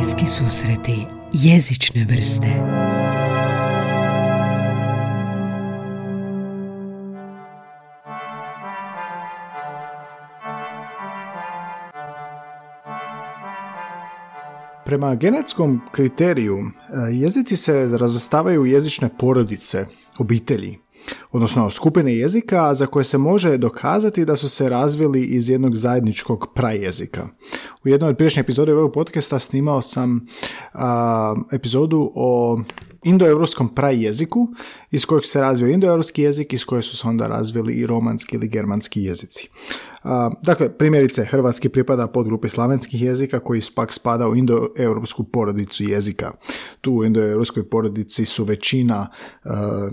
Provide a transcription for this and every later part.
Bliski susreti jezične vrste. Prema genetskom kriteriju e, jezici se razvrstavaju u jezične porodice, obitelji, odnosno skupine jezika za koje se može dokazati da su se razvili iz jednog zajedničkog prajezika. U jednoj od priješnjih epizoda ovog podcasta snimao sam epizodu o indoeuropskom prajeziku iz kojeg se razvio indoeuropski jezik iz kojeg su se onda razvili i romanski ili germanski jezici. Dakle, primjerice, hrvatski pripada pod grupi slavenskih jezika koji pak spada u indoeuropsku porodicu jezika. Tu u indoeuropskoj porodici su većina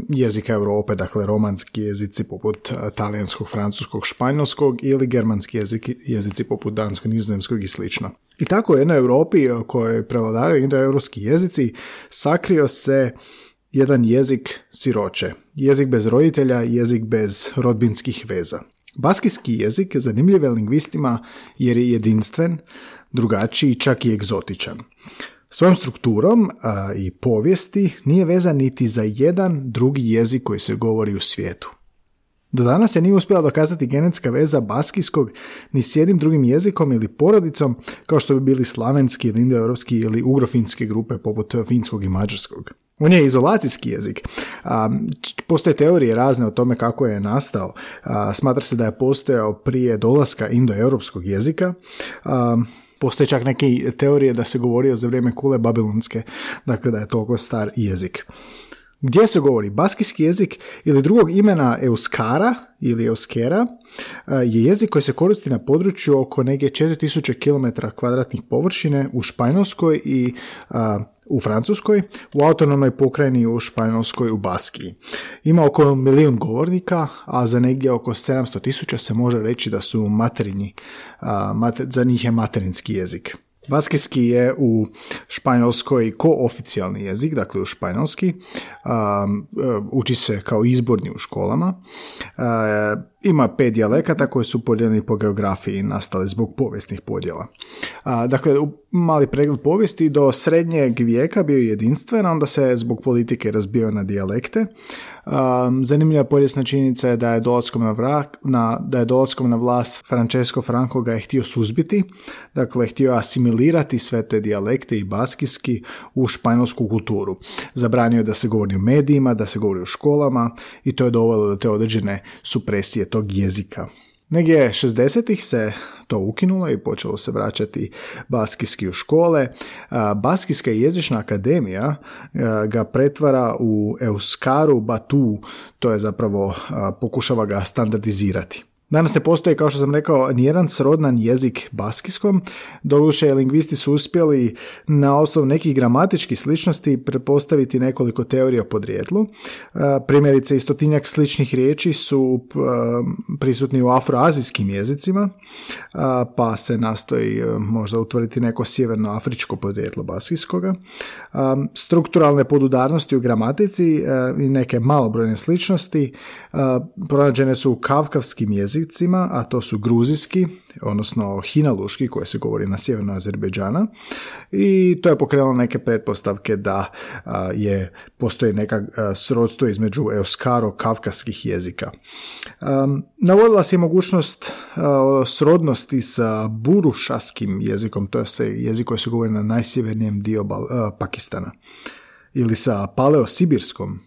jezika Europe, dakle romanski jezici poput talijanskog, francuskog, španjolskog ili germanski jezik, jezici poput danskog, nizozemskog i slično. I tako u jednoj Europi kojoj prevladavaju indoeuropski jezici sakrio se jedan jezik siroče, jezik bez roditelja, jezik bez rodbinskih veza. Baskijski jezik je zanimljiv lingvistima jer je jedinstven, drugačiji, čak i egzotičan. Svojom strukturom i povijesti nije vezan niti za jedan drugi jezik koji se govori u svijetu. Do danas se nije uspjela dokazati genetska veza baskijskog ni s jednim drugim jezikom ili porodicom kao što bi bili slavenski ili ili ugrofinske grupe poput finskog i mađarskog. On je izolacijski jezik. Postoje teorije razne o tome kako je nastao. Smatra se da je postojao prije dolaska indoeuropskog jezika. Postoje čak neke teorije da se govorio za vrijeme kule babilonske, dakle da je toliko star jezik. Gdje se govori baskijski jezik ili drugog imena Euskara ili Euskera je jezik koji se koristi na području oko neke 4000 km kvadratnih površine u Španjolskoj i u Francuskoj, u autonomnoj pokrajini u Španjolskoj u Baskiji. Ima oko milijun govornika, a za negdje oko 700 tisuća se može reći da su materinji, za njih je materinski jezik. Baskijski je u Španjolskoj kooficijalni jezik, dakle u španjolski, uči se kao izborni u školama. Ima pet dijalekata koji su podijeljeni po geografiji nastali zbog povijesnih podjela. Dakle, mali pregled povijesti do srednjeg vijeka bio jedinstven, onda se zbog politike razbio na dijalekte. Zanimljiva povijesna činjenica je da je dolaskom na, vrak, na, da je dolaskom na vlast Francesco Franco ga je htio suzbiti, dakle htio asimilirati sve te dijalekte i baskijski u španjolsku kulturu. Zabranio je da se govori u medijima, da se govori u školama i to je dovelo do te određene supresije tog jezika. Negdje 60-ih se to ukinulo i počelo se vraćati baskijski u škole. Baskijska jezična akademija ga pretvara u Euskaru Batu, to je zapravo pokušava ga standardizirati. Danas ne postoji, kao što sam rekao, nijedan srodnan jezik baskijskom, doduše lingvisti su uspjeli na osnovu nekih gramatičkih sličnosti prepostaviti nekoliko teorija o podrijetlu. E, primjerice, istotinjak sličnih riječi su e, prisutni u afroazijskim jezicima, e, pa se nastoji možda utvrditi neko sjevernoafričko podrijetlo baskijskoga. Strukturalne podudarnosti u gramatici i neke malobrojne sličnosti pronađene su u kavkavskim jezicima, jezicima, a to su gruzijski, odnosno hinaluški koji se govori na sjeverno Azerbejdžana i to je pokrenulo neke pretpostavke da je postoji neka srodstvo između euskaro-kavkaskih jezika. navodila se mogućnost srodnosti sa burušaskim jezikom, to je jezik koji se govori na najsjevernijem dio Pakistana ili sa paleosibirskom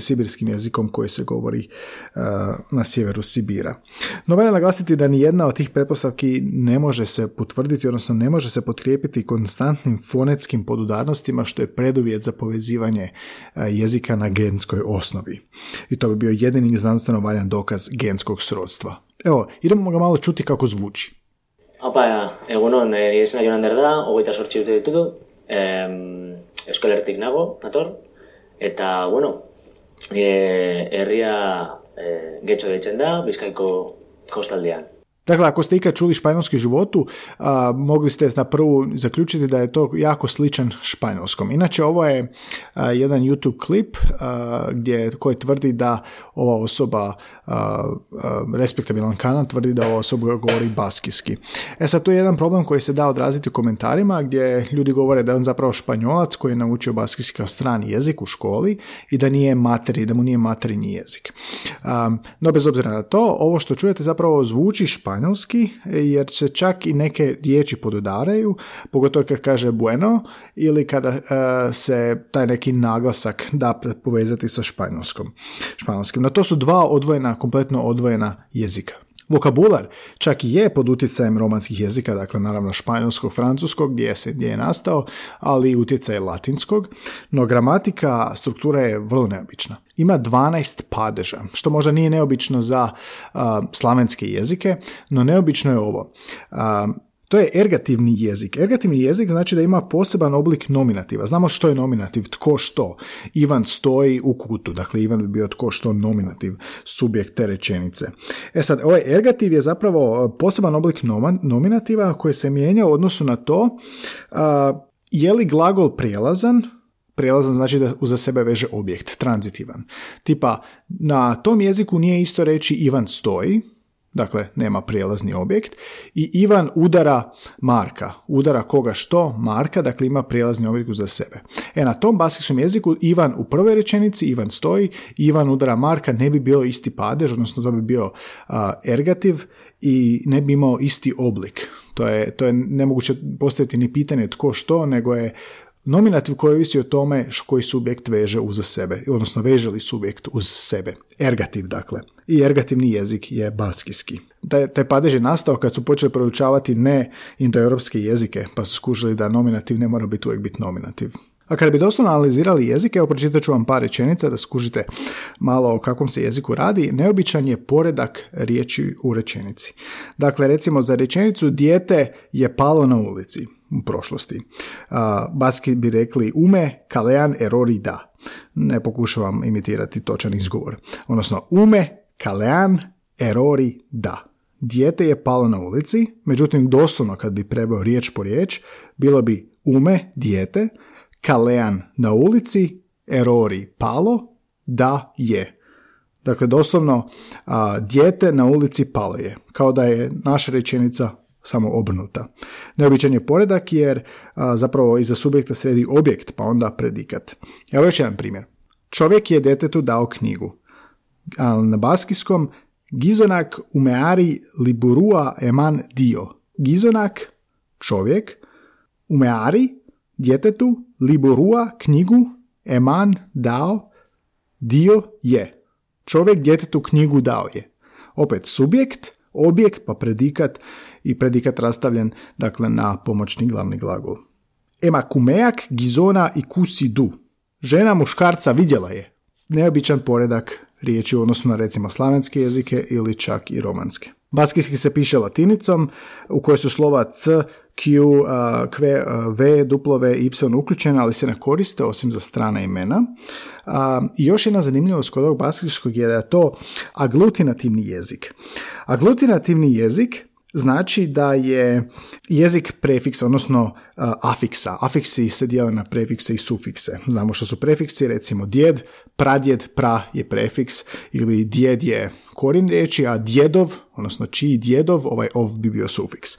sibirskim jezikom koji se govori uh, na sjeveru Sibira. No valja naglasiti da ni jedna od tih pretpostavki ne može se potvrditi, odnosno ne može se potkrijepiti konstantnim fonetskim podudarnostima što je preduvjet za povezivanje uh, jezika na genskoj osnovi. I to bi bio jedini znanstveno valjan dokaz genskog srodstva. Evo, idemo ga malo čuti kako zvuči. Opa, egunon, nire izena Jonan Derda, ogoita sortzi dute ditutu, eskolertik nago, nator, eta, bueno, e, herria e, getxo deitzen da, bizkaiko kostaldean. Dakle, ako ste ikad čuli španjolski životu, a, mogli ste na prvu zaključiti da je to jako sličan španjolskom. Inače, ovo je jedan YouTube klip gdje, koji tvrdi da ova osoba respektabilan kanal tvrdi da ova osoba govori baskijski. E sad, tu je jedan problem koji se da odraziti u komentarima gdje ljudi govore da je on zapravo španjolac koji je naučio baskijski kao strani jezik u školi i da nije materi, da mu nije materinji jezik. no, bez obzira na to, ovo što čujete zapravo zvuči španjolski jer se čak i neke riječi podudaraju, pogotovo kad kaže bueno ili kada uh, se taj neki naglasak da povezati sa španjolskom. španjolskim. No to su dva odvojena, kompletno odvojena jezika. Vokabular čak i je pod utjecajem romanskih jezika, dakle naravno španjolskog, francuskog, gdje, se, gdje je nastao, ali i utjecaj latinskog, no gramatika, struktura je vrlo neobična. Ima 12 padeža, što možda nije neobično za uh, slavenske jezike, no neobično je ovo. Uh, to je ergativni jezik. Ergativni jezik znači da ima poseban oblik nominativa. Znamo što je nominativ, tko što. Ivan stoji u kutu, dakle Ivan bi bio tko što nominativ, subjekt te rečenice. E sad, ovaj ergativ je zapravo poseban oblik nominativa koji se mijenja u odnosu na to je li glagol prijelazan, Prijelazan znači da uza sebe veže objekt, tranzitivan. Tipa, na tom jeziku nije isto reći Ivan stoji, dakle nema prijelazni objekt, i Ivan udara Marka, udara koga što? Marka, dakle ima prijelazni objekt za sebe. E na tom baskijskom jeziku Ivan u prvoj rečenici, Ivan stoji, Ivan udara Marka, ne bi bio isti padež, odnosno to bi bio ergativ i ne bi imao isti oblik. To je, to je nemoguće postaviti ni pitanje tko što, nego je Nominativ koji ovisi o tome koji subjekt veže uz sebe, odnosno veže li subjekt uz sebe. Ergativ, dakle. I ergativni jezik je baskijski. Taj, taj padež je nastao kad su počeli proučavati ne indoeuropske jezike, pa su skužili da nominativ ne mora biti uvijek biti nominativ. A kada bi doslovno analizirali jezik, evo pročitat ću vam par rečenica da skužite malo o kakvom se jeziku radi, neobičan je poredak riječi u rečenici. Dakle, recimo za rečenicu dijete je palo na ulici prošlosti. Baski bi rekli ume, kalean, erori, da. Ne pokušavam imitirati točan izgovor. Odnosno, ume, kalean, erori, da. Dijete je palo na ulici, međutim doslovno kad bi prebao riječ po riječ, bilo bi ume, dijete, kalean na ulici, erori, palo, da je. Dakle, doslovno, a, dijete na ulici palo je. Kao da je naša rečenica samo obrnuta. Neobičan je poredak jer zapravo iza subjekta sredi objekt, pa onda predikat. Evo još jedan primjer. Čovjek je detetu dao knjigu. A na baskijskom Gizonak umeari liburua eman dio. Gizonak, čovjek, umeari, djetetu, liburua, knjigu, eman, dao, dio je. Čovjek djetetu knjigu dao je. Opet subjekt, objekt pa predikat i predikat rastavljen dakle na pomoćni glavni glagol. Ema kumeak gizona i kusi du. Žena muškarca vidjela je. Neobičan poredak riječi u odnosu na recimo slavenske jezike ili čak i romanske. Baskijski se piše latinicom u kojoj su slova c, q, q, v, duplove, y uključena, ali se ne koriste osim za strana imena. I još jedna zanimljivost kod ovog baskijskog je da je to aglutinativni jezik. Aglutinativni jezik znači da je jezik prefiksa, odnosno afiksa. Afiksi se dijele na prefikse i sufikse. Znamo što su prefiksi, recimo djed, pradjed, pra je prefiks ili djed je korin riječi, a djedov, odnosno čiji djedov, ovaj ov bi bio sufiks.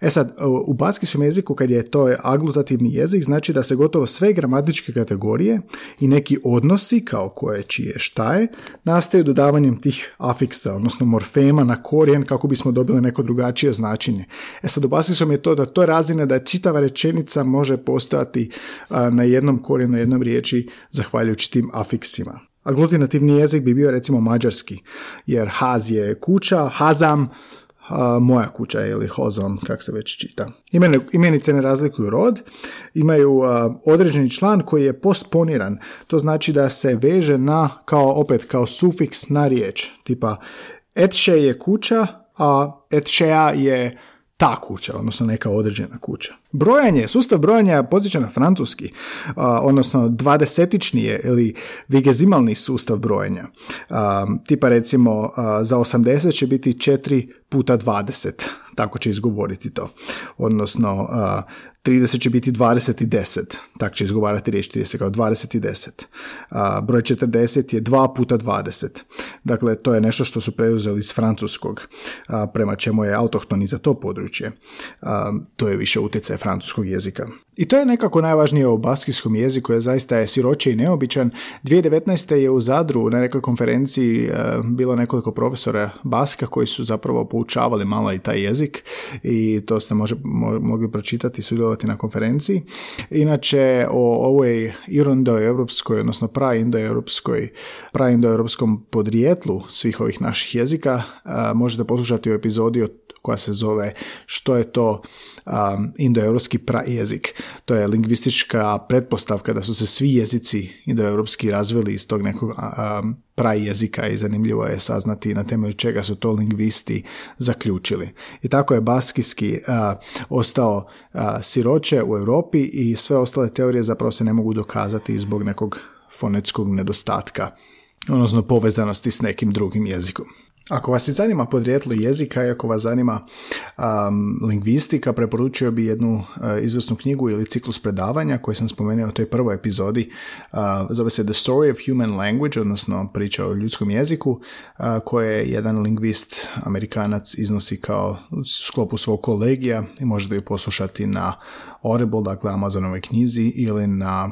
E sad, u baskijskom jeziku kad je to aglutativni jezik, znači da se gotovo sve gramatičke kategorije i neki odnosi, kao koje, čije, šta je, nastaju dodavanjem tih afiksa, odnosno morfema na korijen kako bismo dobili neko drugačije značenje. E sad, u baskijskom je to da to razine da čitava rečenica može postojati na jednom korijenu, jednom riječi, zahvaljujući tim afiksima. Aglutinativni jezik bi bio recimo mađarski, jer haz je kuća, hazam, moja kuća ili hozom, kak se već čita. imenice ne razlikuju rod, imaju određeni član koji je postponiran, to znači da se veže na, kao opet, kao sufiks na riječ, tipa etše je kuća, a etšea je ta kuća, odnosno neka određena kuća. Brojanje, sustav brojanja podsjeća na francuski, odnosno dvadesetični je ili vigezimalni sustav brojanja. tipa recimo za 80 će biti 4 puta 20, tako će izgovoriti to. Odnosno 30 će biti 20 i 10, tak će izgovarati riječ 30 kao 20 i 10. A, broj 40 je 2 puta 20. Dakle, to je nešto što su preuzeli iz francuskog, a, prema čemu je autohtoni za to područje. A, to je više utjecaj francuskog jezika. I to je nekako najvažnije o baskijskom jeziku, je zaista je siroće i neobičan. 2019. je u Zadru na nekoj konferenciji e, bilo nekoliko profesora baska koji su zapravo poučavali malo i taj jezik i to ste može, mogli pročitati i sudjelovati na konferenciji. Inače, o ovoj irondo-europskoj, odnosno pra-indo-europskoj, pra-indo-europskom podrijetlu svih ovih naših jezika možete poslušati u epizodi koja se zove što je to um, indoeuropski prajezik. To je lingvistička pretpostavka da su se svi jezici indoeuropski razvili iz tog nekog um, prajezika i zanimljivo je saznati na temelju čega su to lingvisti zaključili. I tako je baskijski ostao siroče u Europi i sve ostale teorije zapravo se ne mogu dokazati zbog nekog fonetskog nedostatka odnosno povezanosti s nekim drugim jezikom. Ako vas i zanima podrijetlo jezika i ako vas zanima um, lingvistika, preporučio bi jednu uh, izvrsnu knjigu ili ciklus predavanja koji sam spomenuo u toj prvoj epizodi. Uh, zove se The Story of Human Language, odnosno priča o ljudskom jeziku, uh, koje jedan lingvist, amerikanac, iznosi kao sklopu svog kolegija i možete ju poslušati na Audible, dakle Amazonovoj knjizi ili na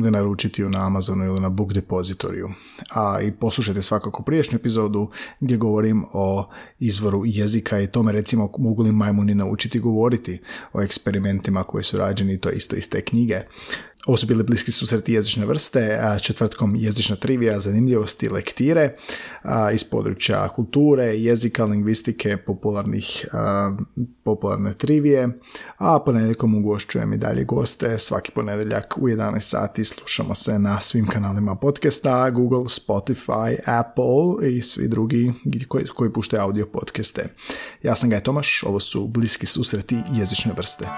ili naručiti ju na Amazonu ili na Book Depositoriju. A i poslušajte svakako priješnju epizodu gdje govorim o izvoru jezika i tome recimo mogu li majmuni naučiti govoriti o eksperimentima koji su rađeni to isto iz te knjige. Ovo su bili bliski susreti jezične vrste, četvrtkom jezična trivija, zanimljivosti, lektire iz područja kulture, jezika, lingvistike, popularnih, popularne trivije, a ponedjeljkom ugošćujem i dalje goste. Svaki ponedjeljak u 11 sati slušamo se na svim kanalima podcasta, Google, Spotify, Apple i svi drugi koji, koji puštaju audio podcaste. Ja sam Gaj Tomaš, ovo su bliski susreti jezične vrste.